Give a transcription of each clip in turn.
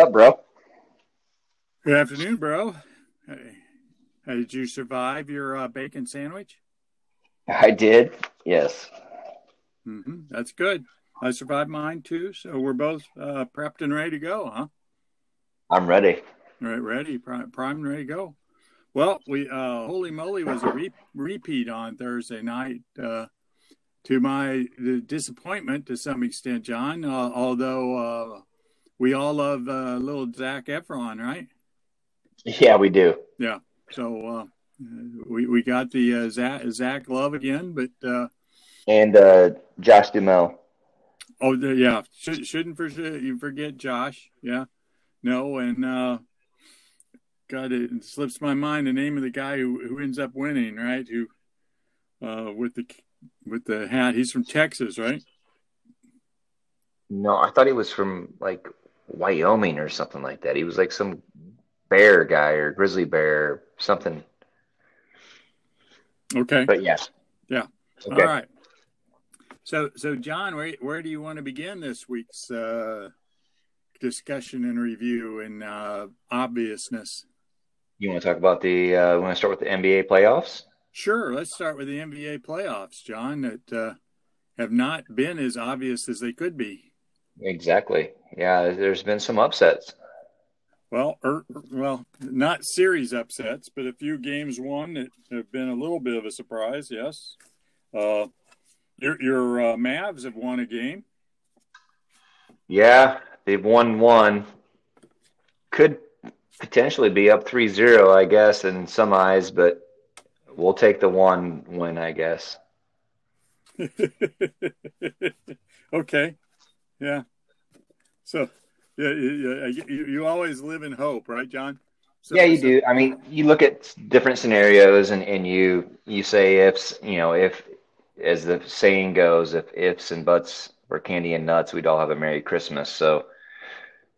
up, bro? Good afternoon, bro. Hey, did you survive your uh, bacon sandwich? I did. Yes. Mm-hmm. That's good. I survived mine too, so we're both uh, prepped and ready to go, huh? I'm ready. Right, ready, prime, prime and ready to go. Well, we uh, holy moly was a re- repeat on Thursday night. Uh, to my disappointment, to some extent, John. Uh, although uh, we all love uh, little Zac Efron, right? Yeah, we do. Yeah. So uh, we we got the uh, Zach, Zach Love again, but uh, and uh, Josh Duhamel. Oh, the, yeah. Should, shouldn't for, you forget Josh? Yeah. No, and uh, God, it slips my mind the name of the guy who, who ends up winning, right? Who uh, with the with the hat? He's from Texas, right? No, I thought he was from like Wyoming or something like that. He was like some bear guy or grizzly bear, something. Okay. But yes. Yeah. Okay. All right. So, so John, where where do you want to begin this week's uh, discussion and review and uh, obviousness? You want to talk about the? Uh, want to start with the NBA playoffs? Sure. Let's start with the NBA playoffs, John. That uh, have not been as obvious as they could be. Exactly. Yeah, there's been some upsets. Well, er, well, not series upsets, but a few games won that have been a little bit of a surprise. Yes, uh, your your uh, Mavs have won a game. Yeah, they've won one. Could potentially be up 3-0, I guess, in some eyes, but we'll take the one win, I guess. okay. Yeah. So yeah, you, you always live in hope, right, John? So, yeah, you so. do. I mean, you look at different scenarios, and, and you you say ifs. You know, if as the saying goes, if ifs and buts were candy and nuts, we'd all have a Merry Christmas. So,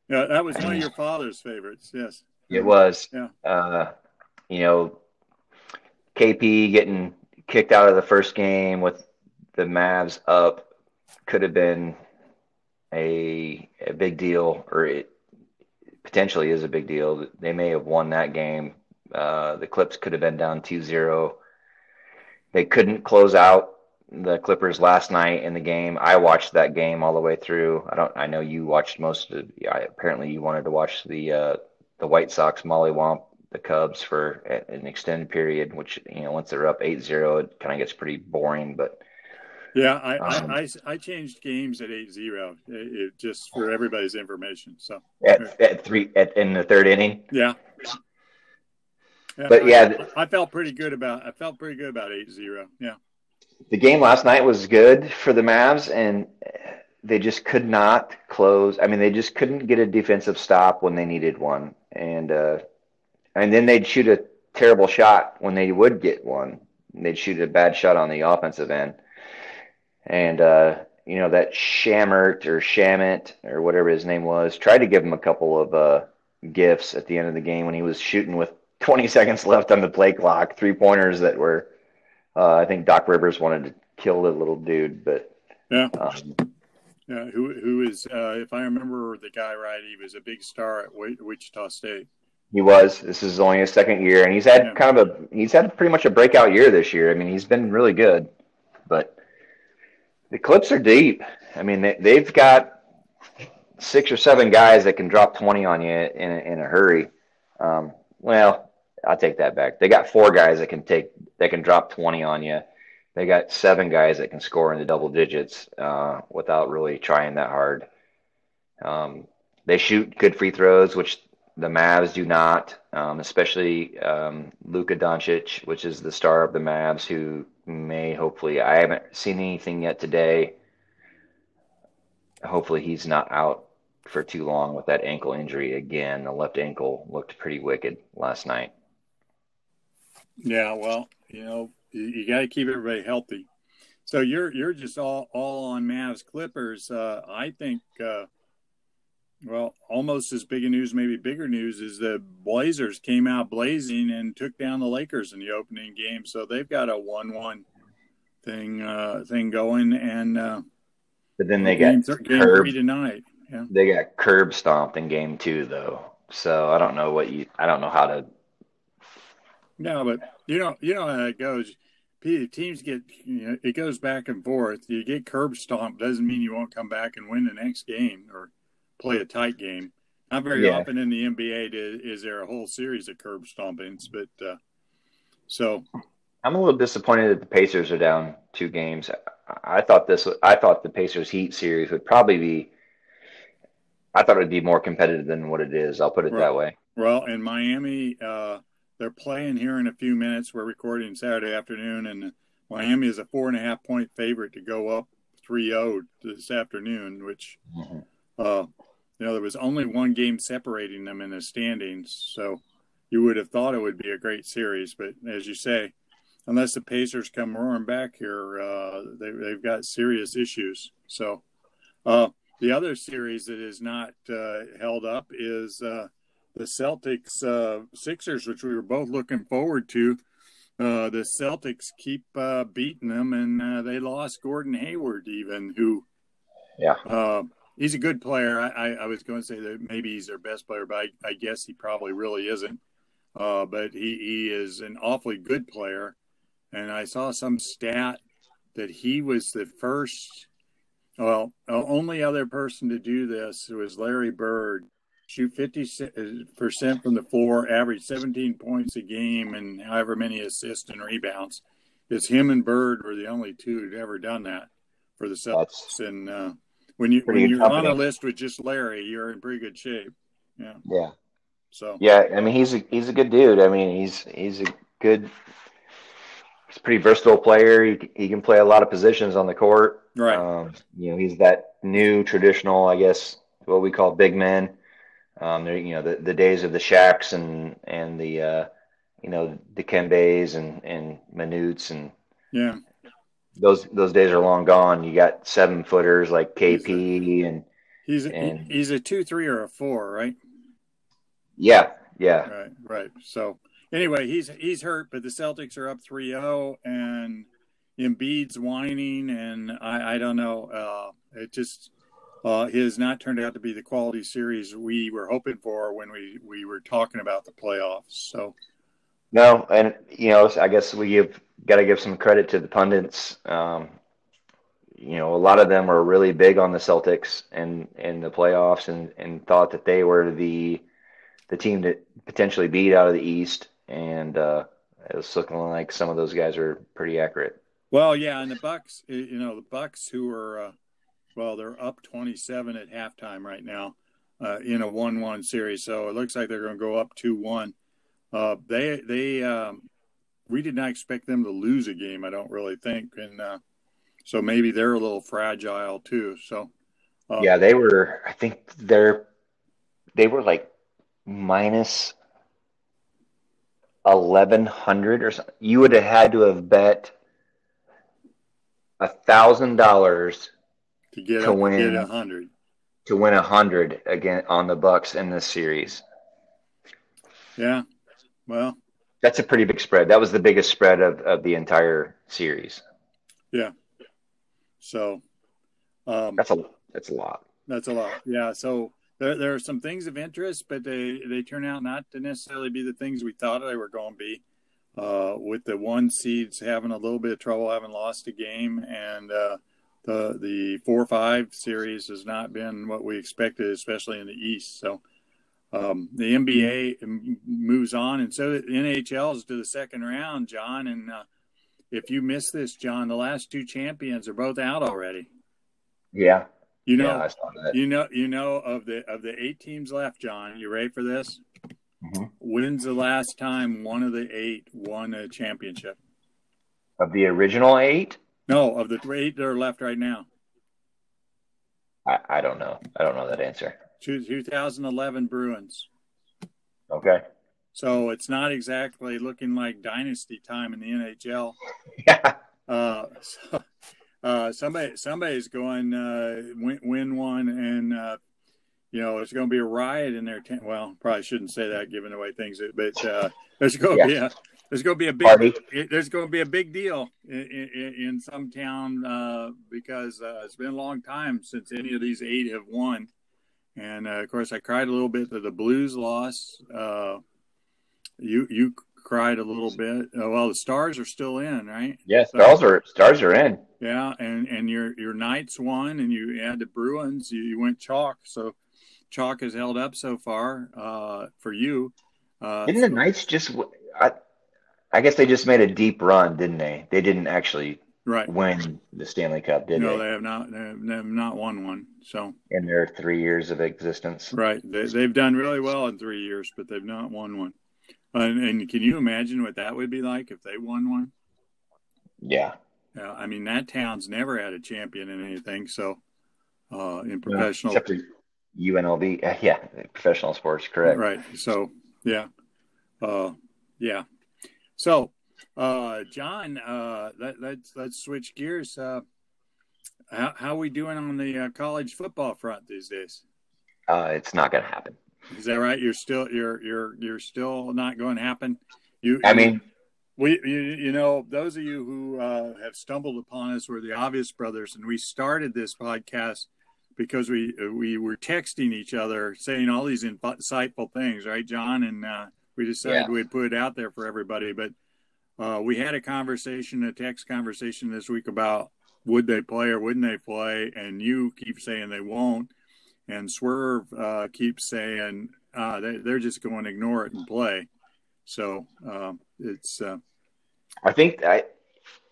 yeah, that was one of your father's favorites. Yes, it was. Yeah. Uh, you know, KP getting kicked out of the first game with the Mavs up could have been a a big deal, or it potentially is a big deal. They may have won that game. Uh, the Clips could have been down 2-0. They couldn't close out the Clippers last night in the game. I watched that game all the way through. I don't. I know you watched most of. it. Yeah, apparently, you wanted to watch the uh, the White Sox Molly mollywomp the Cubs for an extended period, which you know once they're up 8-0, it kind of gets pretty boring. But yeah, I, um, I, I, I, changed games at 8-0 it, just for everybody's information. So at, at three at, in the third inning. Yeah. yeah but yeah, I, I, felt pretty good about I felt pretty good about 8-0. Yeah. The game last night was good for the Mavs, and they just could not close. I mean, they just couldn't get a defensive stop when they needed one, and uh, and then they'd shoot a terrible shot when they would get one. They'd shoot a bad shot on the offensive end and uh, you know that Shammert or Shamit or whatever his name was tried to give him a couple of uh, gifts at the end of the game when he was shooting with 20 seconds left on the play clock, three pointers that were. Uh, I think Doc Rivers wanted to kill the little dude, but yeah. Um, yeah, who who is uh, if I remember the guy right, he was a big star at Wichita State. He was. This is only his second year, and he's had yeah. kind of a he's had pretty much a breakout year this year. I mean, he's been really good, but the clips are deep. I mean, they, they've got six or seven guys that can drop 20 on you in a, in a hurry. Um, well, I'll take that back. They got four guys that can take that can drop 20 on you. They got seven guys that can score in the double digits uh, without really trying that hard. Um, they shoot good free throws, which the Mavs do not, um, especially um, Luka Doncic, which is the star of the Mavs, who may hopefully. I haven't seen anything yet today. Hopefully, he's not out for too long with that ankle injury again. The left ankle looked pretty wicked last night. Yeah, well, you know, you, you got to keep everybody healthy. So you're you're just all all on Mavs Clippers. Uh, I think. Uh, well, almost as big a news, maybe bigger news, is the Blazers came out blazing and took down the Lakers in the opening game. So they've got a one-one thing uh, thing going, and uh, but then they got th- three tonight. yeah. They got curb stomped in game two, though. So I don't know what you. I don't know how to. No, but you know, you know how it goes. Teams get, you know, it goes back and forth. You get curb stomped doesn't mean you won't come back and win the next game or play a tight game. Not very yeah. often in the NBA is there a whole series of curb stompings, but uh, so I'm a little disappointed that the Pacers are down two games. I thought this. I thought the Pacers Heat series would probably be. I thought it would be more competitive than what it is. I'll put it well, that way. Well, in Miami, uh, they're playing here in a few minutes. We're recording Saturday afternoon, and Miami is a four and a half point favorite to go up 3-0 this afternoon. Which, mm-hmm. uh, you know, there was only one game separating them in the standings, so you would have thought it would be a great series. But as you say, unless the Pacers come roaring back here, uh, they, they've got serious issues. So uh, the other series that is not uh, held up is uh, the Celtics uh, Sixers, which we were both looking forward to. Uh, the Celtics keep beating them, and they lost Gordon Hayward, even who, yeah, he's a good player. I, I, I, was going to say that maybe he's their best player, but I, I guess he probably really isn't. but he, he is an awfully good player and I saw some stat that he was the first, well, only other person to do this was Larry Bird. Shoot 50% from the floor, average 17 points a game, and however many assists and rebounds. It's him and Bird were the only two who'd ever done that for the Celtics. and uh, when you when you're company. on a list with just Larry, you're in pretty good shape. Yeah. Yeah. So. Yeah, I mean he's a he's a good dude. I mean he's he's a good he's a pretty versatile player. He, he can play a lot of positions on the court. Right. Um, you know, he's that new traditional, I guess, what we call big men. Um, you know, the, the days of the Shaqs and and the uh, you know Dikembes and and Manutes and yeah, those those days are long gone. You got seven footers like KP and he's a, and, he's a two, three, or a four, right? Yeah, yeah, right, right. So anyway, he's he's hurt, but the Celtics are up 3-0 and Embiid's whining, and I, I don't know. Uh, it just uh, has not turned out to be the quality series we were hoping for when we, we were talking about the playoffs. So, no, and you know, I guess we give got to give some credit to the pundits. Um, you know, a lot of them were really big on the Celtics and in the playoffs, and and thought that they were the the team to potentially beat out of the East and uh, it was looking like some of those guys are pretty accurate. Well, yeah, and the Bucks, you know, the Bucks who are, uh, well, they're up 27 at halftime right now uh, in a one-one series, so it looks like they're going to go up two-one. Uh, they they um, we did not expect them to lose a game. I don't really think, and uh, so maybe they're a little fragile too. So uh, yeah, they were. I think they're they were like minus eleven hundred or something. You would have had to have bet a thousand dollars to get to win a hundred to win a hundred again on the Bucks in this series. Yeah, well, that's a pretty big spread. That was the biggest spread of, of the entire series. Yeah. So um, that's a that's a lot. That's a lot. Yeah. So there, there are some things of interest, but they, they turn out not to necessarily be the things we thought they were going to be. Uh, with the one seeds having a little bit of trouble, having lost a game, and uh, the the four five series has not been what we expected, especially in the East. So um, the NBA moves on, and so the NHL is to the second round, John. And uh, if you miss this, John, the last two champions are both out already. Yeah, you know, yeah, you know, you know of the of the eight teams left, John. You ready for this? Mm-hmm. When's the last time one of the eight won a championship? Of the original eight? No, of the eight that are left right now. I, I don't know. I don't know that answer. 2011 Bruins. Okay. So it's not exactly looking like dynasty time in the NHL. Yeah. Uh, so, uh, somebody somebody's going uh, win, win one, and uh, you know it's going to be a riot in their tent. Well, probably shouldn't say that, giving away things, but uh, there's going to yeah. be a there's going to be a big Party. there's going to be a big deal in, in, in some town uh, because uh, it's been a long time since any of these eight have won. And uh, of course I cried a little bit that the Blues loss. Uh, you you cried a little bit. Uh, well, the Stars are still in, right? Yes, yeah, Stars are Stars are in. Yeah, and and your your Knights won, and you had the Bruins. You, you went chalk, so chalk has held up so far uh, for you. Uh, Didn't the Knights just? I, I guess they just made a deep run, didn't they? They didn't actually right. win the Stanley Cup, did it? no, they? they have not. They have, they have, not won one. So in their three years of existence, right? They, have done really well in three years, but they've not won one. And, and, can you imagine what that would be like if they won one? Yeah. Yeah. I mean, that town's never had a champion in anything. So uh, in professional, except UNLV, uh, yeah, professional sports, correct? Right. So yeah, uh, yeah. So uh, John, uh, let, us let's, let's switch gears. Uh, how how we doing on the uh, college football front these days? Uh, it's not going to happen. Is that right? You're still you're you're you're still not going to happen. You. I mean, we you, you know those of you who uh, have stumbled upon us were the Obvious Brothers, and we started this podcast because we we were texting each other saying all these insightful things, right, John? And uh, we decided yeah. we'd put it out there for everybody, but uh, we had a conversation, a text conversation this week about would they play or wouldn't they play, and you keep saying they won't, and Swerve uh, keeps saying uh, they, are just going to ignore it and play. So uh, it's. Uh, I think I,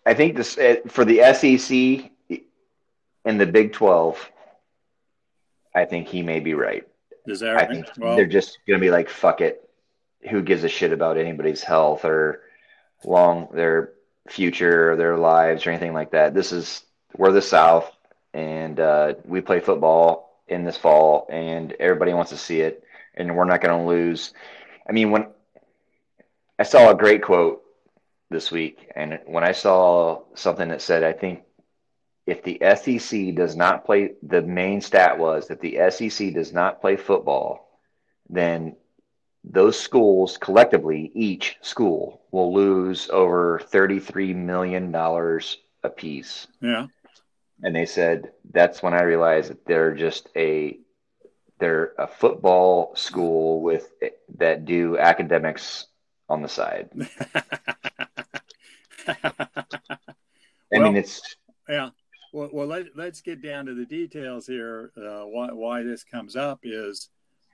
I think this uh, for the SEC and the Big Twelve. I think he may be right. Is that right? I think well, they're just going to be like, "Fuck it, who gives a shit about anybody's health or long their future or their lives or anything like that. This is we're the South, and uh, we play football in this fall, and everybody wants to see it, and we're not going to lose. I mean, when I saw a great quote this week, and when I saw something that said, I think if the SEC does not play, the main stat was that the SEC does not play football, then those schools collectively, each school will lose over $33 million a piece. Yeah. And they said, that's when I realized that they're just a, they're a football school with that do academics on the side. I well, mean, it's, yeah. Well, well let, us get down to the details here. Uh, why, why this comes up is,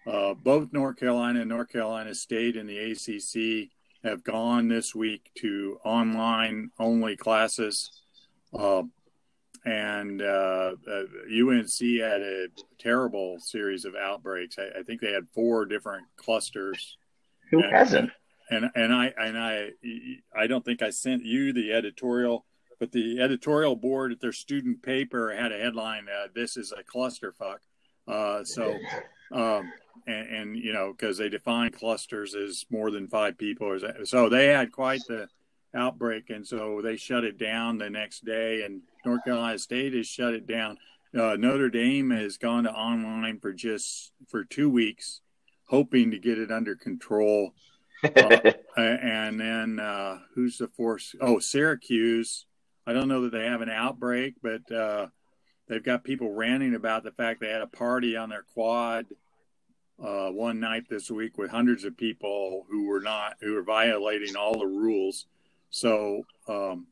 uh, both North Carolina and North Carolina State and the ACC have gone this week to online only classes. Uh, and uh, UNC uh, had a terrible series of outbreaks. I, I think they had four different clusters. Who and, hasn't? And, and I and I I don't think I sent you the editorial, but the editorial board at their student paper had a headline: uh, "This is a clusterfuck." Uh, so um, and, and you know because they define clusters as more than five people so they had quite the outbreak and so they shut it down the next day and north carolina state has shut it down. Uh, notre dame has gone to online for just for two weeks hoping to get it under control. Uh, and then uh, who's the force oh syracuse. I don't know that they have an outbreak but uh, they've got people ranting about the fact they had a party on their quad uh, one night this week with hundreds of people who were not who were violating all the rules. So, um,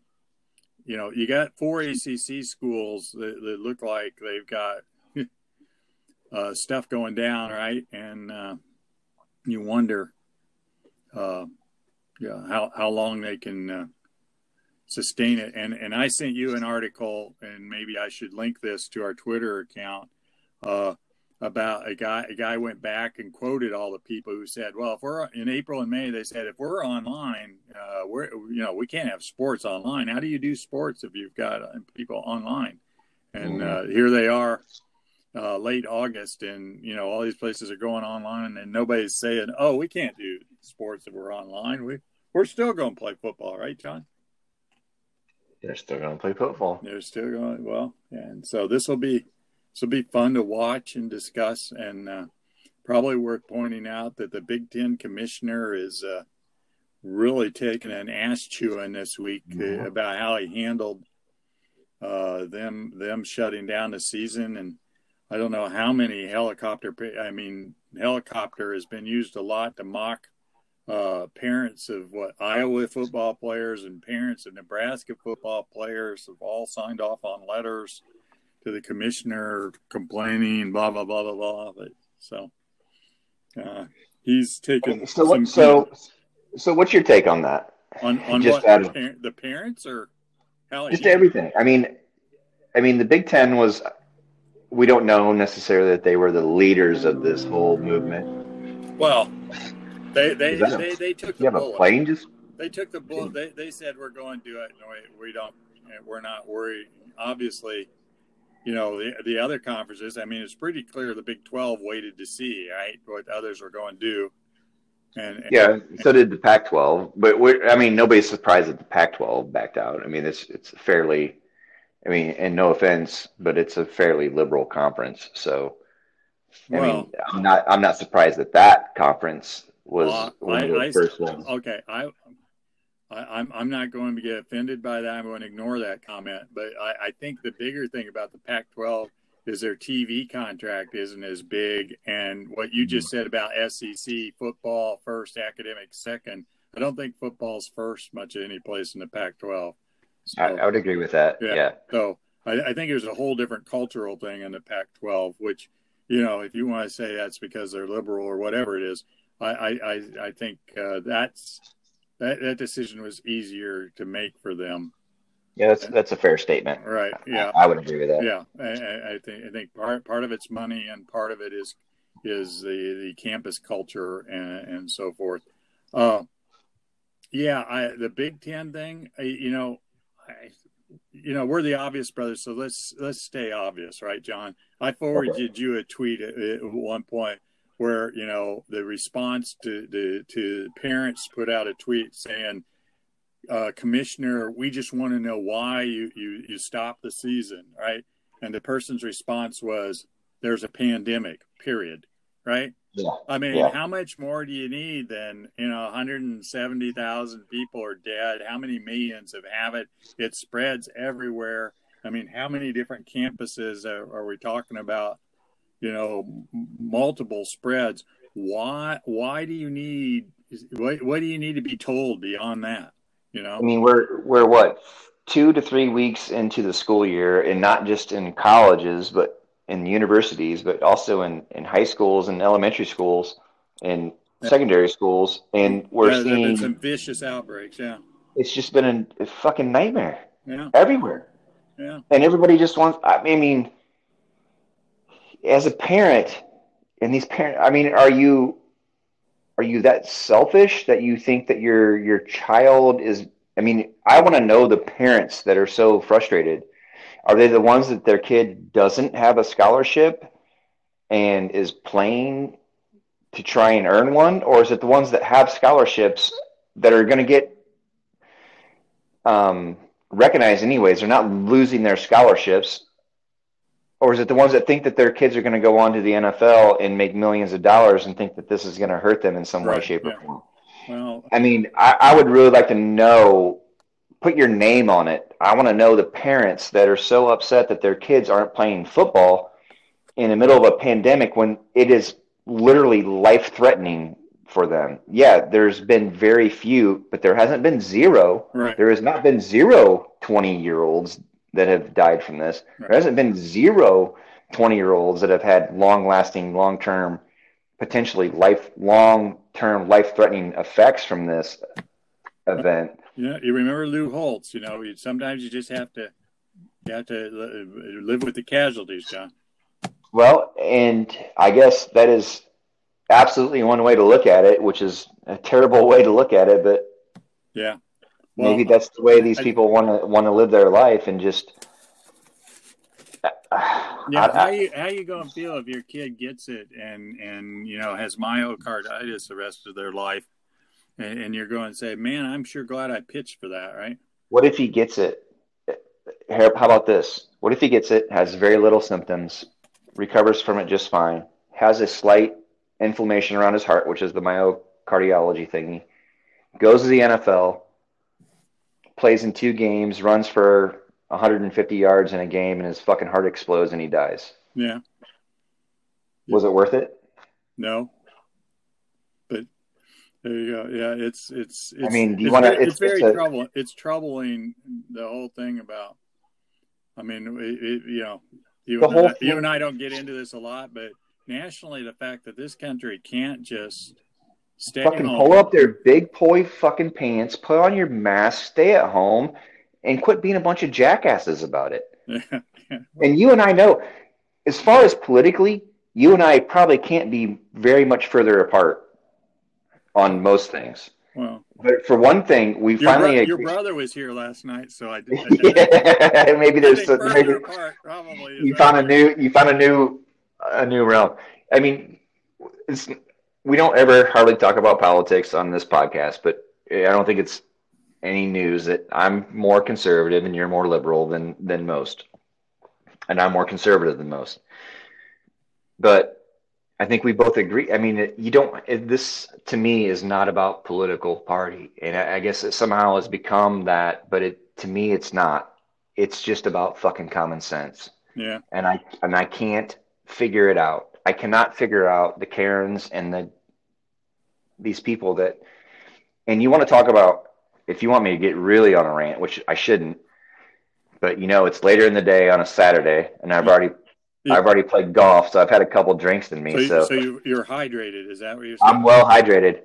you know, you got four ACC schools that, that look like they've got uh, stuff going down, right? And uh, you wonder, uh, yeah, how how long they can uh, sustain it. And and I sent you an article, and maybe I should link this to our Twitter account. About a guy a guy went back and quoted all the people who said well if we're in april and may they said if we're online uh, we're you know we can't have sports online. How do you do sports if you've got uh, people online? And mm-hmm. uh, here they are uh, late august and you know all these places are going online and nobody's saying oh we can't do sports if we're online. We we're still going to play football right john? They're still going to play football. They're still going well and so this will be this will be fun to watch and discuss, and uh, probably worth pointing out that the Big Ten commissioner is uh, really taking an ass chewing this week uh, about how he handled uh, them them shutting down the season, and I don't know how many helicopter. I mean, helicopter has been used a lot to mock uh, parents of what Iowa football players and parents of Nebraska football players have all signed off on letters to the commissioner complaining, blah blah blah blah blah. But, so uh, he's taken. So what, so so what's your take on that? On on just what, of, the parents or how just everything. I mean, I mean the Big Ten was. We don't know necessarily that they were the leaders of this whole movement. Well, they they they, a, they took the bullet. a plane just. They took the bullet. They they said we're going to do it. No, we, we don't. We're not worried. Obviously, you know the the other conferences. I mean, it's pretty clear the Big Twelve waited to see right what others were going to do. And, and yeah, so did the Pac-12. But I mean, nobody's surprised that the Pac-12 backed out. I mean, it's it's fairly. I mean, and no offense, but it's a fairly liberal conference. So, I well, mean, I'm not I'm not surprised that that conference was uh, one of the I, first ones. Okay, I, I, am I'm, I'm not going to get offended by that. I'm going to ignore that comment. But I, I think the bigger thing about the Pac-12 is their TV contract isn't as big, and what you just said about SEC football first, academic second. I don't think football's first much any place in the Pac-12. So, I, I, would agree with that. Yeah. yeah. So I, I think there's a whole different cultural thing in the Pac-12, which you know, if you want to say that's because they're liberal or whatever it is, I I I think uh, that's that that decision was easier to make for them. Yeah, that's that's a fair statement. Right. Yeah, I, I would agree with that. Yeah, I, I, think I think part part of it's money and part of it is is the the campus culture and and so forth. Uh, yeah, I the Big Ten thing. I, you know, I, you know we're the obvious brothers, so let's let's stay obvious, right, John? I forwarded okay. you a tweet at, at one point where you know the response to the to parents put out a tweet saying uh, commissioner we just want to know why you you you stopped the season right? And the person's response was there's a pandemic period right? Yeah. i mean yeah. how much more do you need than you know 170,000 people are dead? How many millions have have it? It spreads everywhere. I mean how many different campuses are, are we talking about you know multiple spreads. Why why do you need what, what do you need to be told beyond that you know? I mean we're we're what two to three weeks into the school year and not just in colleges but in universities but also in in high schools and elementary schools and secondary schools. And we're yeah, seeing some vicious outbreaks yeah. It's just been a, a fucking nightmare yeah. everywhere. Yeah. And everybody just wants i mean as a parent, and these parents, I mean, are you are you that selfish that you think that your your child is? I mean, I want to know the parents that are so frustrated. Are they the ones that their kid doesn't have a scholarship and is playing to try and earn one, or is it the ones that have scholarships that are going to get um, recognized anyways? They're not losing their scholarships or is it the ones that think that their kids are going to go on to the NFL and make millions of dollars and think that this is going to hurt them in some right. way, shape, yeah. or form? Well, I mean, I, I, would really like to know, put your name on it. I want to know the parents that are so upset that their kids aren't playing football in the middle of a pandemic when it is literally life threatening for them. Yeah, there's been very few, but there hasn't been zero. Right. There has not been zero 20 year olds that have died from this. Right. There hasn't been zero 20 year olds that have had long lasting, long term, potentially life long term, life threatening effects from this event. Yeah, you remember Lou Holtz. You know, sometimes you just have to you have to uh, live with the casualties, John. Well, and I guess that is absolutely one way to look at it, which is a terrible way to look at it, but yeah, well, Maybe that's the way these people want to want to live their life and just. Uh, yeah, I, how you how you gonna feel if your kid gets it and and you know has myocarditis the rest of their life, and, and you're going to say, "Man, I'm sure glad I pitched for that," right? What if he gets it? How about this? What if he gets it, has very little symptoms, recovers from it just fine, has a slight inflammation around his heart, which is the myocardiology thingy, goes to the NFL, plays in two games, runs for 150 yards in a game, and his fucking heart explodes and he dies. Yeah. Was it worth it? No. But there you go. Yeah, it's it's. it's I mean, do you it's, want to? very- It's, it's very a- troubling. It's troubling the whole thing about. I mean, it, it, you know, you and, I, you and I don't get into this a lot, but nationally, the fact that this country can't just stay fucking home. pull up their big boy fucking pants, put on your mask, stay at home, and quit being a bunch of jackasses about it. And you and I know, as far as politically, you and I probably can't be very much further apart on most things. well, But for one thing, we your, bro- finally your brother was here last night, so I. did. I, yeah, maybe there's some, maybe apart, probably. you right. found a new you found a new a new realm. I mean, it's, we don't ever hardly talk about politics on this podcast, but I don't think it's any news that I'm more conservative and you're more liberal than than most, and I'm more conservative than most. But I think we both agree. I mean, you don't. It, this to me is not about political party, and I, I guess it somehow has become that. But it to me, it's not. It's just about fucking common sense Yeah. and I and I can't figure it out. I cannot figure out the Karens and the these people that and you want to talk about if you want me to get really on a rant, which I shouldn't, but you know it's later in the day on a Saturday and I've already Yeah. I've already played golf, so I've had a couple drinks in me, So, you, so, so you, you're hydrated. Is that what you're saying? I'm well hydrated.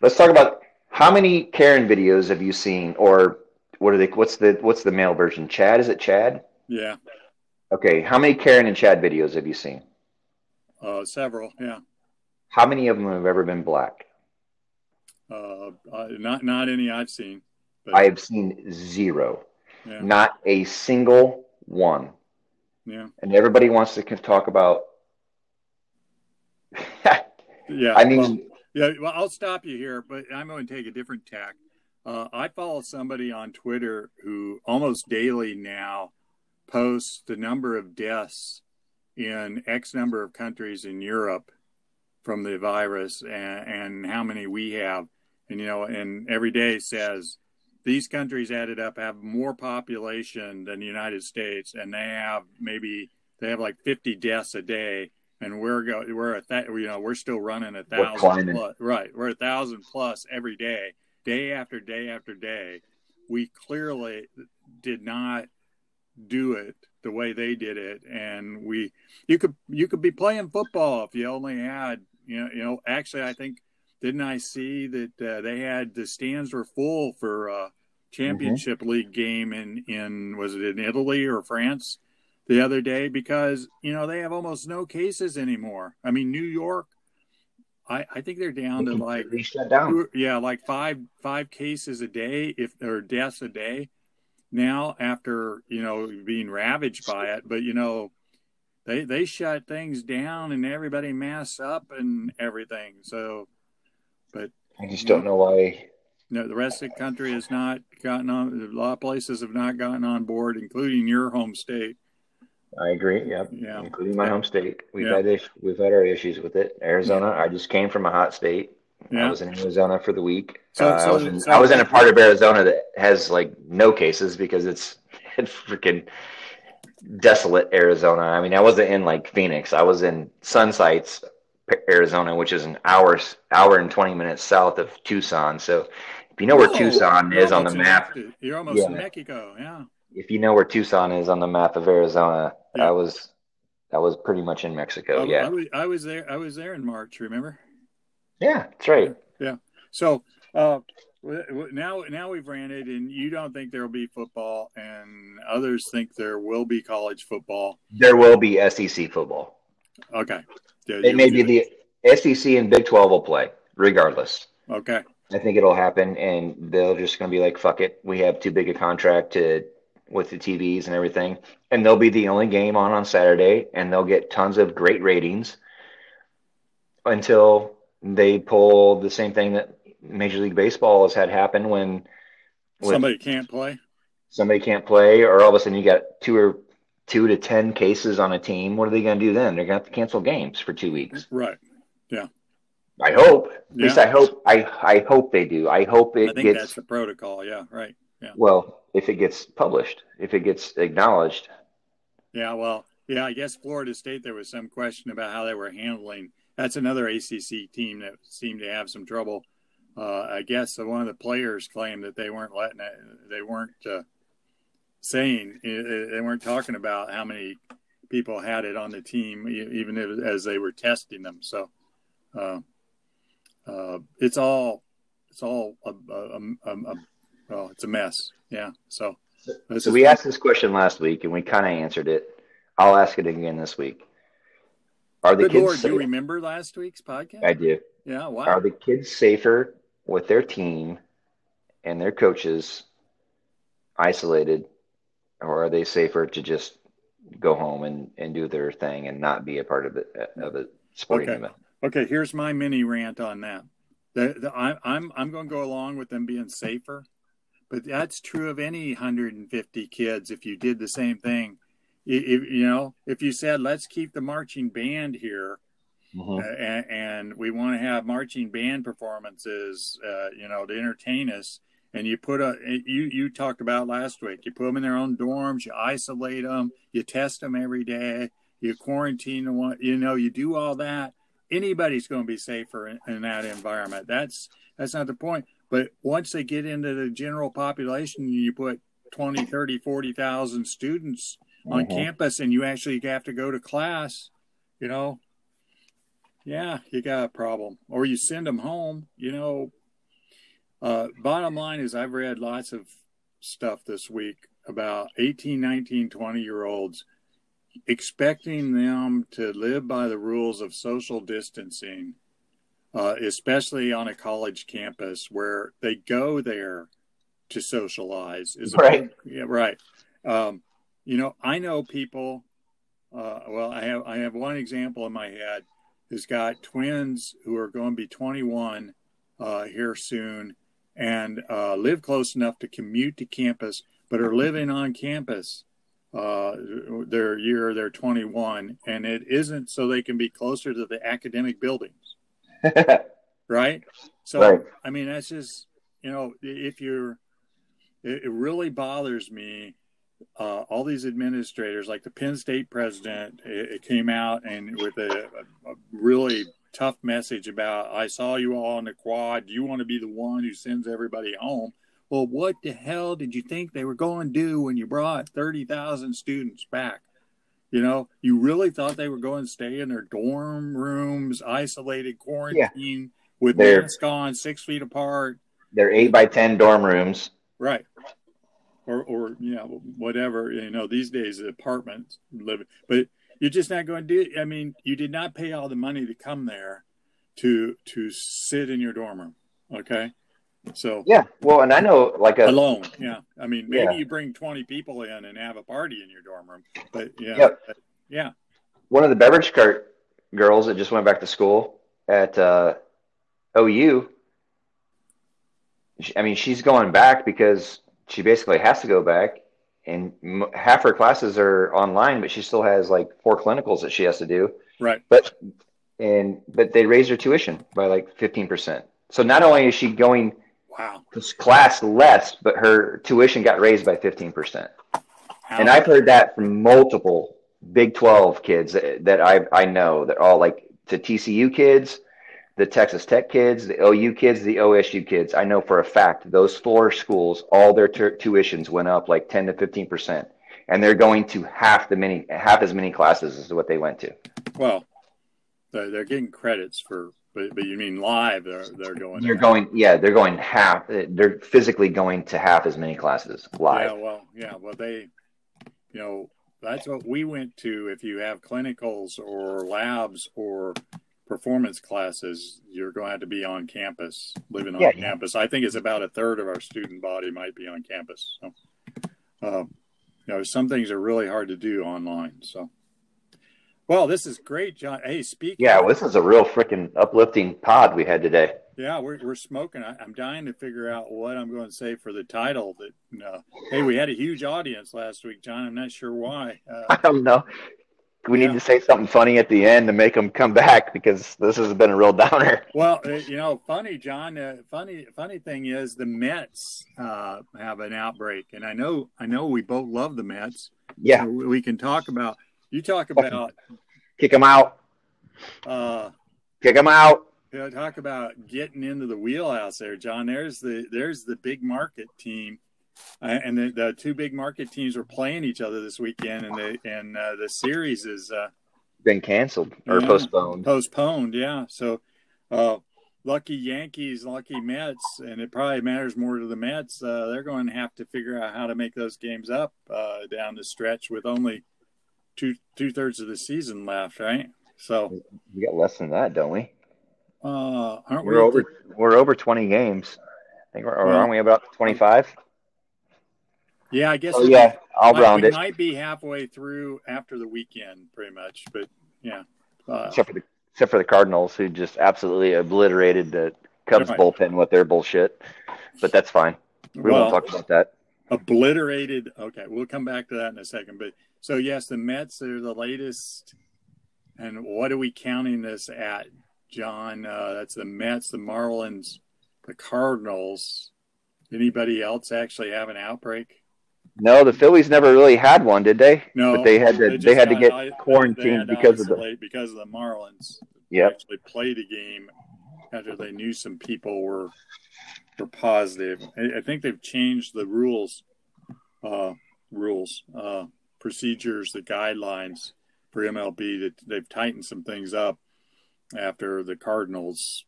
Let's talk about how many Karen videos have you seen or what are they what's the what's the male version? Chad, is it Chad? yeah. Okay, how many Karen and Chad videos have you seen? Uh, several. Yeah. How many of them have ever been black? Uh, not not any I've seen. But, I have seen zero, yeah. not a single one. Yeah. And everybody wants to talk about. Yeah. I well, mean, Yeah, well, I'll stop you here, but I'm going to take a different tack. Uh, I follow somebody on Twitter who almost daily now posts the number of deaths in X number of countries in Europe from the virus and, and how many we have. And, you know, and every day says these countries added up have more population than the United States, and they have maybe they have like 50 deaths a day and we're go we're a th- you know we're still running a thousand plus right we're a thousand plus every day day after day after day we clearly did not do it the way they did it and we you could you could be playing football if you only had you know you know actually i think didn't i see that uh, they had the stands were full for uh championship league game in in was it in italy or france the other day because you know they have almost no cases anymore. I mean, New York, I I think they're down to like shut down. yeah, like five five cases a day if or deaths a day now after you know being ravaged by it. But you know they they shut things down and everybody masks up and everything. So, but I just don't know why. no, the rest of the country has not gotten on. A lot of places have not gotten on board, including your home state. I agree. Yep. Yeah. Including my home state. We've Yeah. had we've had our issues with it. Arizona. I just came from a hot state. I was in Arizona for the week. So- uh, I, was in, so- I was in a part of Arizona that has like no cases because it's it's freaking desolate Arizona. I mean, I wasn't in like Phoenix. I was in Sunsites, Arizona, which is an hour hour and twenty minutes south of Tucson. So if you know where Whoa, Tucson is on the map, You're almost in Mexico. Yeah. if you know where Tucson is on the map of Arizona, Yeah. I was I was pretty much in Mexico. I, I yeah, was, I was there. I was there in March. Remember? Yeah, that's right. Yeah. So uh, w- w- now, now we've ran it, and you don't think there will be football, and others think there will be college football. There will be SEC football. Okay. Yeah, It may be the SEC and Big Twelve will play regardless. Okay. I think it'll happen, and they're just going to be like, "Fuck it, we have too big a contract to with the TVs and everything," and they'll be the only game on on Saturday, and they'll get tons of great ratings until they pull the same thing that Major League Baseball has had happen when Somebody can't play. somebody can't play, or all of a sudden you got two or two to ten cases on a team. What are they going to do then? They're going to have to cancel games for two weeks. Right. Yeah. I hope. At least I hope. I I hope they do. I hope it I think gets that's the protocol. Yeah. Right. well. If it gets published, if it gets acknowledged, Yeah. Well, Yeah, I guess Florida State. There was some question about how they were handling. That's another ACC team that seemed to have some trouble. Uh, I guess one of the players claimed that they weren't letting it, they weren't uh, saying they weren't talking about how many people had it on the team, even as they were testing them. So uh, uh, it's all it's all a, a, a, a, well, it's a mess. Yeah. So, so we asked this question last week and we kind of answered it. I'll ask it again this week. Are the Good kids? Lord, safe? you remember last week's podcast? I do. Yeah. Wow. Are the kids safer with their team and their coaches isolated, or are they safer to just go home and, and do their thing and not be a part of it of a sporting okay. event? Okay, here's my mini rant on that. The, the, I, I'm I'm going to go along with them being safer, but that's true of any 150 kids. If you did the same thing, if, you know, if you said let's keep the marching band here, mm-hmm. uh, and, and, we want to have marching band performances, uh, you know, to entertain us, and you put a you you talked about last week, you put them in their own dorms, you isolate them, you test them every day, you quarantine them, you know, you do all that anybody's going to be safer in, in, that environment. That's that's not the point. But once they get into the general population, and you put 20, 30, 40,000 students on mm-hmm. campus and you actually have to go to class, you know, yeah, you got a problem. Or you send them home, you know. Uh, bottom line is, I've read lots of stuff this week about 18, 19, 20 year olds expecting them to live by the rules of social distancing, uh, especially on a college campus where they go there to socialize. Is right. yeah, right. Um, you know, I know people. Uh, well, I have I have one example in my head who's got twins who are going to be 21 uh, here soon and uh, live close enough to commute to campus, but are living on campus uh, their year they're 21 and it isn't so they can be closer to the academic buildings right so right. i mean that's just you know if you're it, it really bothers me uh, all these administrators like the penn state president it, it came out and with a, a, really tough message about i saw you all in the quad do you want to be the one who sends everybody home well, what the hell did you think they were going to do when you brought 30,000 students back? You know, you really thought they were going to stay in their dorm rooms, isolated, quarantine, yeah. with they're, masks on, six feet apart. They're eight by 10 dorm rooms. Right. Or, or, you know, whatever, you know, these days, apartments living, but you're just not going to do, I mean, you did not pay all the money to come there to, to sit in your dorm room. Okay. So yeah, well, and I know like a alone. Yeah, I mean, maybe yeah. you bring twenty people in and have a party in your dorm room, but yeah, yep. but, yeah. One of the beverage cart girls that just went back to school at uh, OU. I mean, she's going back because she basically has to go back, and half her classes are online, but she still has like four clinicals that she has to do. Right. But and but they raised her tuition by like fifteen percent. So not only is she going Wow. This class less, but her tuition got raised by 15%. And I've heard that from multiple Big 12 kids that, that I, I know that all like to TCU kids, the Texas Tech kids, the OU kids, the OSU kids. I know for a fact those four schools, all their t- tuitions went up like 10 to 15%. And they're going to half the many, half as many classes as what they went to. Well, they're getting credits for but but you mean live? They're they're going. They're going. Yeah, they're going half. They're physically going to half as many classes live. Yeah. Well. Yeah. Well, they, you know, that's what we went to. If you have clinicals or labs or performance classes, you're going to have to be on campus, living on yeah, campus. Yeah. I think it's about a third of our student body might be on campus. So, uh, you know, some things are really hard to do online. So. Well, this is great, John. Hey, speak. Yeah, well, this is a real freaking uplifting pod we had today. Yeah, we're we're smoking. I, am dying to figure out what I'm going to say for the title. That uh, hey, we had a huge audience last week, John. I'm not sure why. Uh, I don't know. We yeah. need to say something funny at the end to make them come back because this has been a real downer. Well, uh, you know, funny, John. Uh, funny, funny thing is the Mets uh, have an outbreak, and I know, I know, we both love the Mets. Yeah, so we can talk about you talk about kick them out. Uh, kick them out. You know, talk about getting into the wheelhouse there, John. There's the there's the big market team, uh, and the, the, two big market teams are playing each other this weekend, and the and uh, the series is uh, been canceled or yeah, postponed. Postponed, yeah. So, uh, lucky Yankees, lucky Mets, and it probably matters more to the Mets. Uh, they're going to have to figure out how to make those games up uh, down the stretch with only two two thirds of the season left, right? So we got less than that, don't we? Uh, aren't we're we over the... we're over twenty games. I think we're, or aren't we about twenty five? Yeah, I guess. Oh, yeah, I'll might, round we it. Might be halfway through after the weekend, pretty much. But yeah, uh, except for the except for the Cardinals, who just absolutely obliterated the Cubs bullpen with their bullshit. But that's fine. We well, won't talk about that. Obliterated. Okay, we'll come back to that in a second. But so yes, the Mets are the latest. And what are we counting this at, John? Uh, that's the Mets, the Marlins, the Cardinals. Anybody else actually have an outbreak? No, the Phillies never really had one, did they? No, but they had to. They, they had to get I, quarantined because of the because of the Marlins. Yeah, actually played a game after they knew some people were were positive. I, I think they've changed the rules, uh, rules, uh, procedures, the guidelines for MLB. That they've tightened some things up after the Cardinals,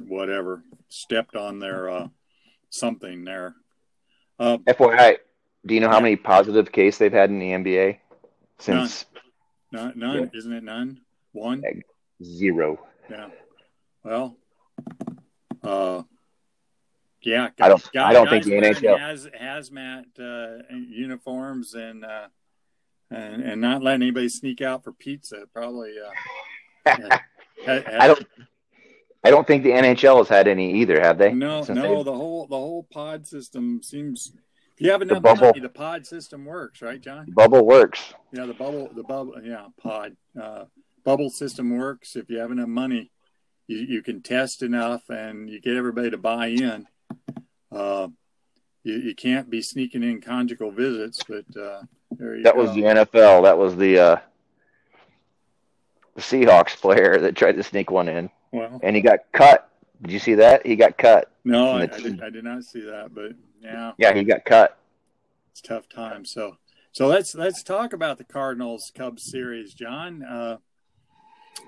whatever, stepped on their uh, something there. Uh, FYI, do you know how many positive case they've had in the NBA since? None. None, none. Yeah. isn't it? None. One. Zero. Yeah. Well. Uh. Yeah. I don't. I don't think the NHL has hazmat uh, uniforms and uh, and and not letting anybody sneak out for pizza. Probably. Uh, I don't. I don't think the NHL has had any either, have they? No, no. The whole the whole pod system seems you have enough the bubble, money, the pod system works, right, John? Bubble works. Yeah, the bubble, the bubble, yeah, pod, uh, bubble system works. If you have enough money, you, you can test enough, and you get everybody to buy in. Uh, you, you can't be sneaking in conjugal visits, but uh, that go. was the NFL. That was the uh, the Seahawks player that tried to sneak one in. Well, and he got cut. Did you see that? He got cut. No, I, I, did, I did not see that, but yeah. Yeah, he got cut. It's tough time. So so let's let's talk about the Cardinals Cubs series, John. Uh,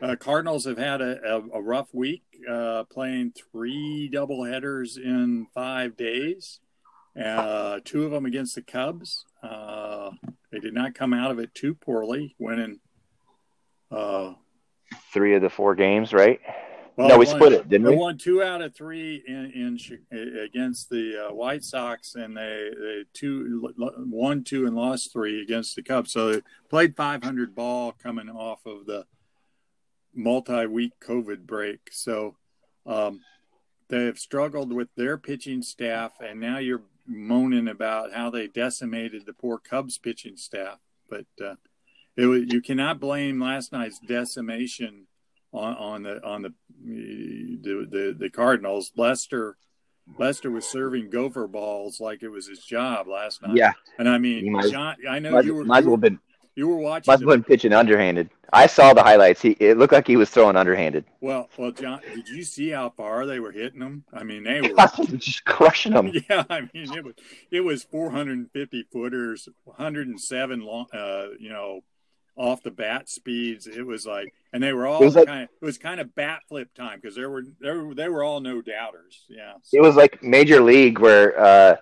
uh, Cardinals have had a, a, a rough week, uh, playing three double headers in five days. Uh, two of them against the Cubs. Uh, they did not come out of it too poorly, winning uh, three of the four games, right? Well, no, we won, split it, didn't we? We won two out of three in, in against the uh, White Sox, and they, they two won two and lost three against the Cubs. So they played 500 ball coming off of the multi-week COVID break. So um, they have struggled with their pitching staff, and now you're moaning about how they decimated the poor Cubs pitching staff. But uh, it was, you cannot blame last night's decimation on, on the on the, the the the Cardinals. Lester Lester was serving gopher balls like it was his job last night. Yeah, and I mean, might, John, I know might, you were might as well been you were watching. Must have been pitching underhanded. I saw the highlights. He it looked like he was throwing underhanded. Well, well, John, did you see how far they were hitting them? I mean, they were just crushing them. Yeah, I mean, it was it was 450 footers, 107 long, uh, you know, off the bat speeds. It was like, and they were all it was kind like, of it was kind of bat flip time because there were there they were all no doubters. Yeah, so. it was like major league where uh,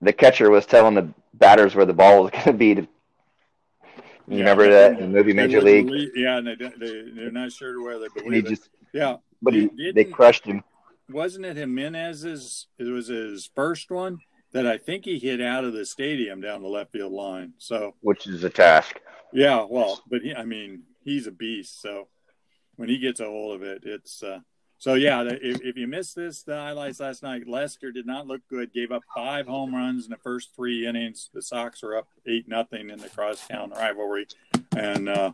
the catcher was telling the batters where the ball was going to be. You yeah, remember that in the movie Major League? Believe, yeah, and they, they they're not sure where they believe he just, Yeah, but he, they crushed him. Wasn't it Jimenez's? It was his first one that I think he hit out of the stadium down the left field line. So, which is a task. Yeah, well, but he, I mean, he's a beast. So when he gets a hold of it, it's uh, so yeah. If, if you missed this, the highlights last night, Lester did not look good. Gave up five home runs in the first three innings. The Sox are up eight nothing in the crosstown rivalry, and uh,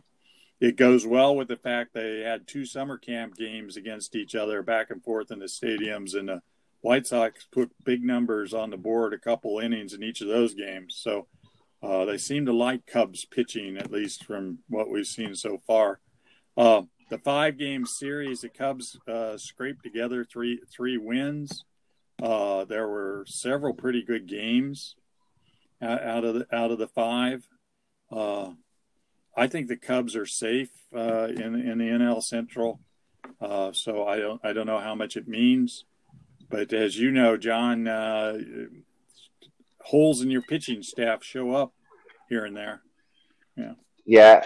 it goes well with the fact they had two summer camp games against each other, back and forth in the stadiums, and the White Sox put big numbers on the board, a couple innings in each of those games. So Uh, they seem to like Cubs pitching, at least from what we've seen so far. Uh, the five game series, the Cubs uh, scraped together three three wins. Uh, there were several pretty good games out of the out of the five. Uh, I think the Cubs are safe uh, in in the NL Central, so I don't I don't know how much it means, but as you know, John, uh, holes in your pitching staff show up here and there. Yeah. Yeah,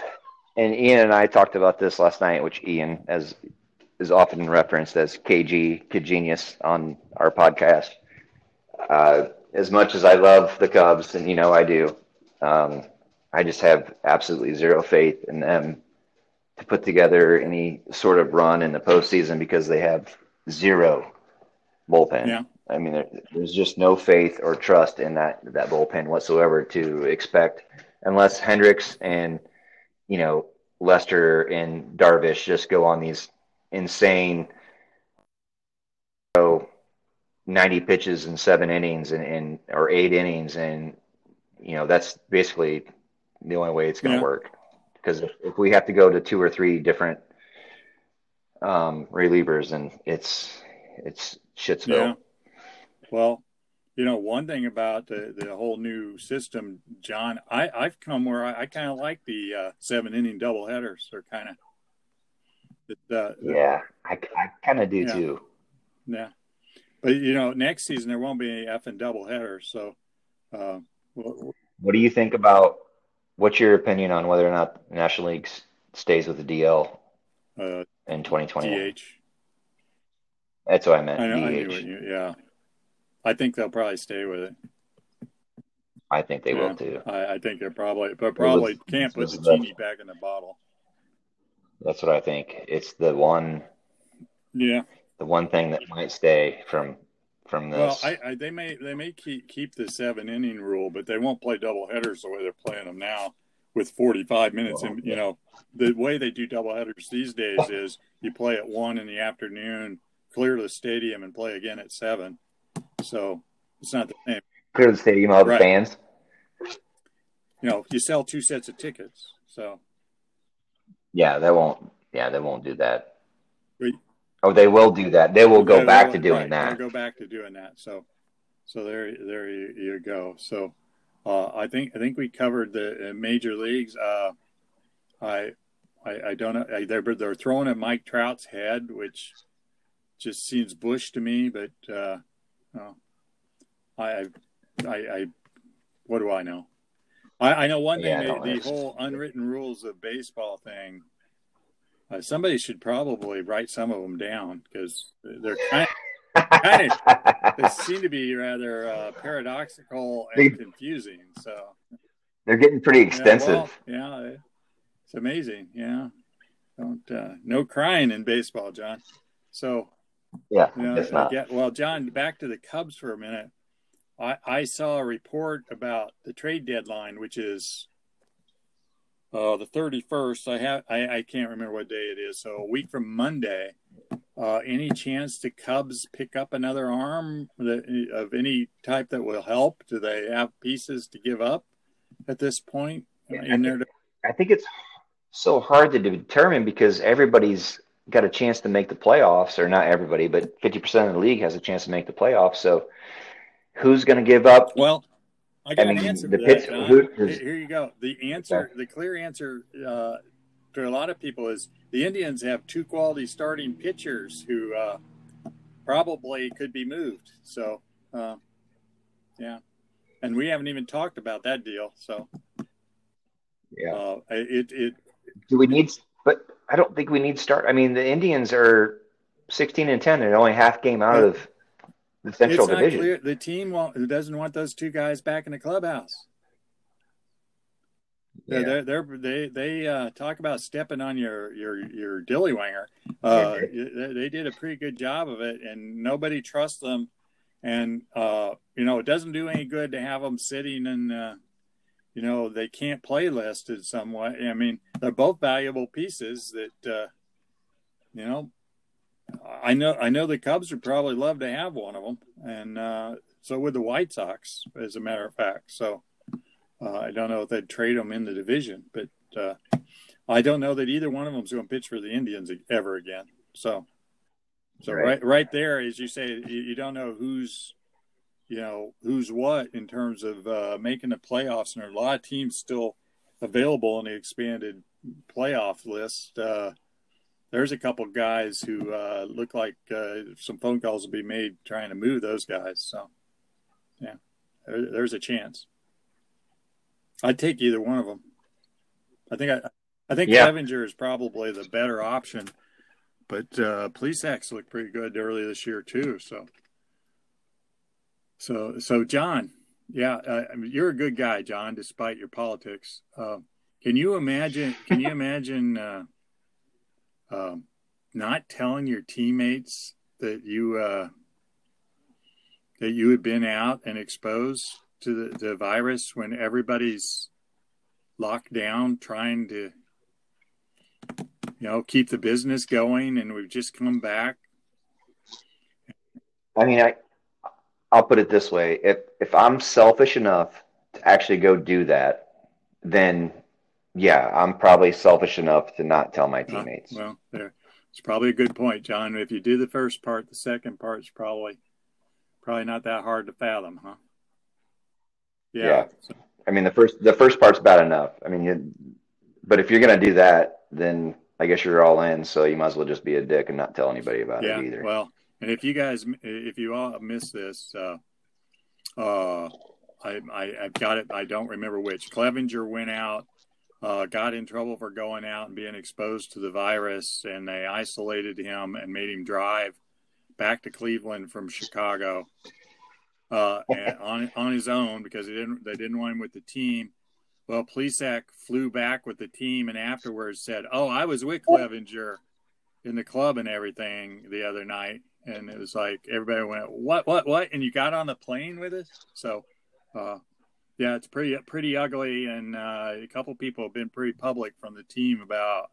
and Ian and I talked about this last night, which Ian as is often referenced as KG Kid Genius on our podcast. Uh, as much as I love the Cubs, and you know I do, um, I just have absolutely zero faith in them to put together any sort of run in the postseason because they have zero bullpen. Yeah. I mean, there, there's just no faith or trust in that that bullpen whatsoever to expect, unless Hendricks and you know Lester and Darvish just go on these insane, you know, 90 pitches in seven innings and, and or eight innings, and you know that's basically the only way it's going to yeah. work. Because if, if we have to go to two or three different um, relievers, and it's it's shitsville. Yeah. Well, you know, one thing about the, the whole new system, John, I, I've come where I, I kind of like the uh, seven inning double headers. They're kind of. Uh, yeah, I, I kind of do yeah. too. Yeah. But, you know, next season there won't be any F and double headers. So, uh, what do you think about what's your opinion on whether or not the National League stays with the DL uh, in 2020? DH. That's what I meant. I, know, I you, yeah. I think they'll probably stay with it. I think they yeah, will too. I, I, think they're probably, but probably was, can't put the genie the, back in the bottle. That's what I think. It's the one. Yeah. The one thing that might stay from from this. Well, I, I, they may they may keep keep the seven inning rule, but they won't play double headers the way they're playing them now with 45 minutes. And you know the way they do double headers these days is you play at one in the afternoon, clear the stadium, and play again at seven. So it's not the same. Clear the stadium of right. fans. You know, you sell two sets of tickets, so. Yeah, they won't. Yeah, they won't do that. Oh, they will do that. They will go back to doing right. that. They'll go back to doing that. So, so there, there you, you go. So, uh, I think I think we covered the uh, major leagues. Uh, I, I, I don't know. They're they're throwing at Mike Trout's head, which just seems Bush to me. But uh, I, I, I, what do I know? I, I know one thing: yeah, the, the whole unwritten rules of baseball thing uh, somebody should probably write some of them down because they're kind of, kind of they seem to be rather uh, paradoxical and confusing. So they're getting pretty extensive. Yeah, well, yeah, it's amazing. Yeah, don't uh, no crying in baseball, John. So yeah, you know, it's not. Get, well, John, back to the Cubs for a minute. I, I saw a report about the trade deadline, which is uh, the 31st. I have I, I can't remember what day it is. So a week from Monday. Uh, any chance the Cubs pick up another arm that, of any type that will help? Do they have pieces to give up at this point? Yeah, in I, think, I think it's so hard to determine because everybody's got a chance to make the playoffs, or not everybody, but 50% of the league has a chance to make the playoffs. So who's going to give up? Well, I got I mean, an answer the pitch, who, Here you go. The answer, the clear answer uh, to a lot of people is the Indians have two quality starting pitchers who uh, probably could be moved. So, uh, yeah, and we haven't even talked about that deal. So, yeah, uh, it it. Do we need? But I don't think we need start. I mean, the Indians are sixteen and ten, and only half game out of the Central it's Division. Clear. The team who doesn't want those two guys back in the clubhouse. Yeah. They're, they're, they they uh, talk about stepping on your your your dillywanger. Uh, they, they, did a pretty good job of it, and nobody trusts them. And uh, you know, it doesn't do any good to have them sitting and uh, you know they can't play listed some way. I mean, they're both valuable pieces that uh, you know I know I know the Cubs would probably love to have one of them, and uh, so would the White Sox, as a matter of fact. So, uh, I don't know if they'd trade them in the division, but uh, I don't know that either one of them's going to pitch for the Indians ever again. So, so right, right, right there, as you say, you, you, don't know who's, you know, who's what in terms of uh, making the playoffs, and there are a lot of teams still available in the expanded playoff list. Uh, there's a couple guys who uh, look like uh, some phone calls will be made trying to move those guys. So, yeah, there, there's a chance. I'd take either one of them. I think I, I think yeah. Clevinger is probably the better option, but uh, Plesac looked pretty good early this year too. So, so, so John, yeah, uh, you're a good guy, John, despite your politics. Uh, can you imagine? Can you imagine uh, um, not telling your teammates that you uh, that you had been out and exposed to the, the virus when everybody's locked down, trying to you know keep the business going, and we've just come back. I mean, I I'll put it this way: if if I'm selfish enough to actually go do that, then yeah, I'm probably selfish enough to not tell my teammates. Uh, well, there, it's probably a good point, John. If you do the first part, the second part's probably probably not that hard to fathom, huh? Yeah. yeah. So. I mean, the first the first part's bad enough. I mean, you, but if you're gonna do that, then I guess you're all in. So you might as well just be a dick and not tell anybody about yeah, it either. Well, and if you guys, if you all missed this, uh, uh, I, I I've got it. I don't remember which. Clevinger went out uh, got in trouble for going out and being exposed to the virus, and they isolated him and made him drive back to Cleveland from Chicago uh, on on his own because they didn't they didn't want him with the team. Well, Plesac flew back with the team and afterwards said, "Oh, I was with Clevinger in the club and everything the other night." And it was like everybody went, "What? What? What?" And you got on the plane with us? So, uh, yeah, it's pretty pretty ugly, and uh, a couple people have been pretty public from the team about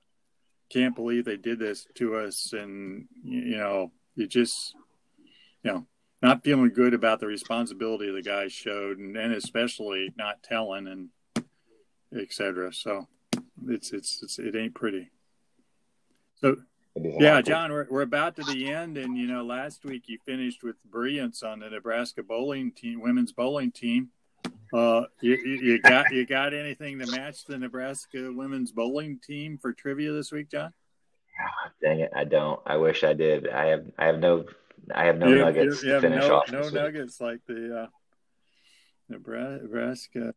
can't believe they did this to us, and you know, you just you know not feeling good about the responsibility the guys showed, and, and especially not telling and etc. So it's, it's it's it ain't pretty. So yeah, John, we're, we're about to the end, and you know, last week you finished with brilliance on the Nebraska bowling team, women's bowling team. Uh, you, you got you got anything to match the Nebraska women's bowling team for trivia this week, John? Oh, dang it, I don't. I wish I did. I have I have no I have no you, nuggets you, you to finish no, off. No nuggets like the uh, Nebraska.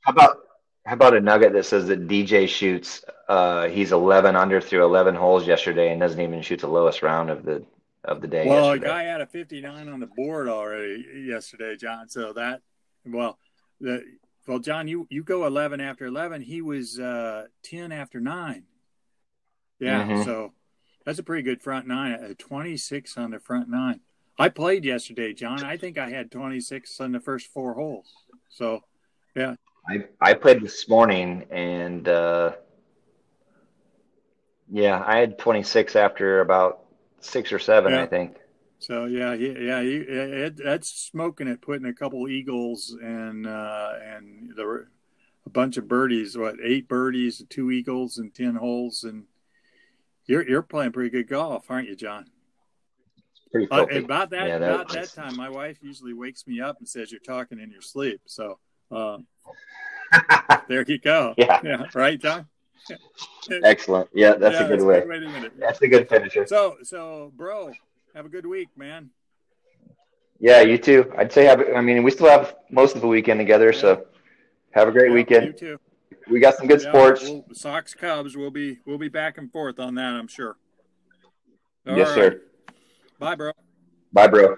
How about how about a nugget that says that DJ shoots? Uh, he's 11 under through 11 holes yesterday and doesn't even shoot the lowest round of the of the day. Well, yesterday. a guy had a 59 on the board already yesterday, John. So that well, the, well, John, you, you go 11 after 11. He was uh, 10 after 9. Yeah, mm-hmm. so that's a pretty good front nine. A 26 on the front nine. I played yesterday, John. I think I had 26 on the first four holes. So, yeah. I, I played this morning and, uh, yeah, I had 26 after about six or seven, yeah. I think. So yeah, yeah, it, that's smoking it, putting a couple eagles and uh, and the, a bunch of birdies. What eight birdies, two eagles, and ten holes, and you're you're playing pretty good golf, aren't you, John? Pretty uh, about that yeah, about that time, my wife usually wakes me up and says you're talking in your sleep. So uh, there you go. Yeah, yeah, right, John. Excellent. Yeah, that's yeah, a good that's way. A good way that's a good finisher. So, so, bro, have a good week, man. Yeah, you too. I'd say have. I mean, we still have most of the weekend together, so have a great yeah, weekend. You too. We got some good yeah, sports. We'll, Sox Cubs. We'll be we'll be back and forth on that. I'm sure. All yes, right. sir. Bye, bro. Bye, bro.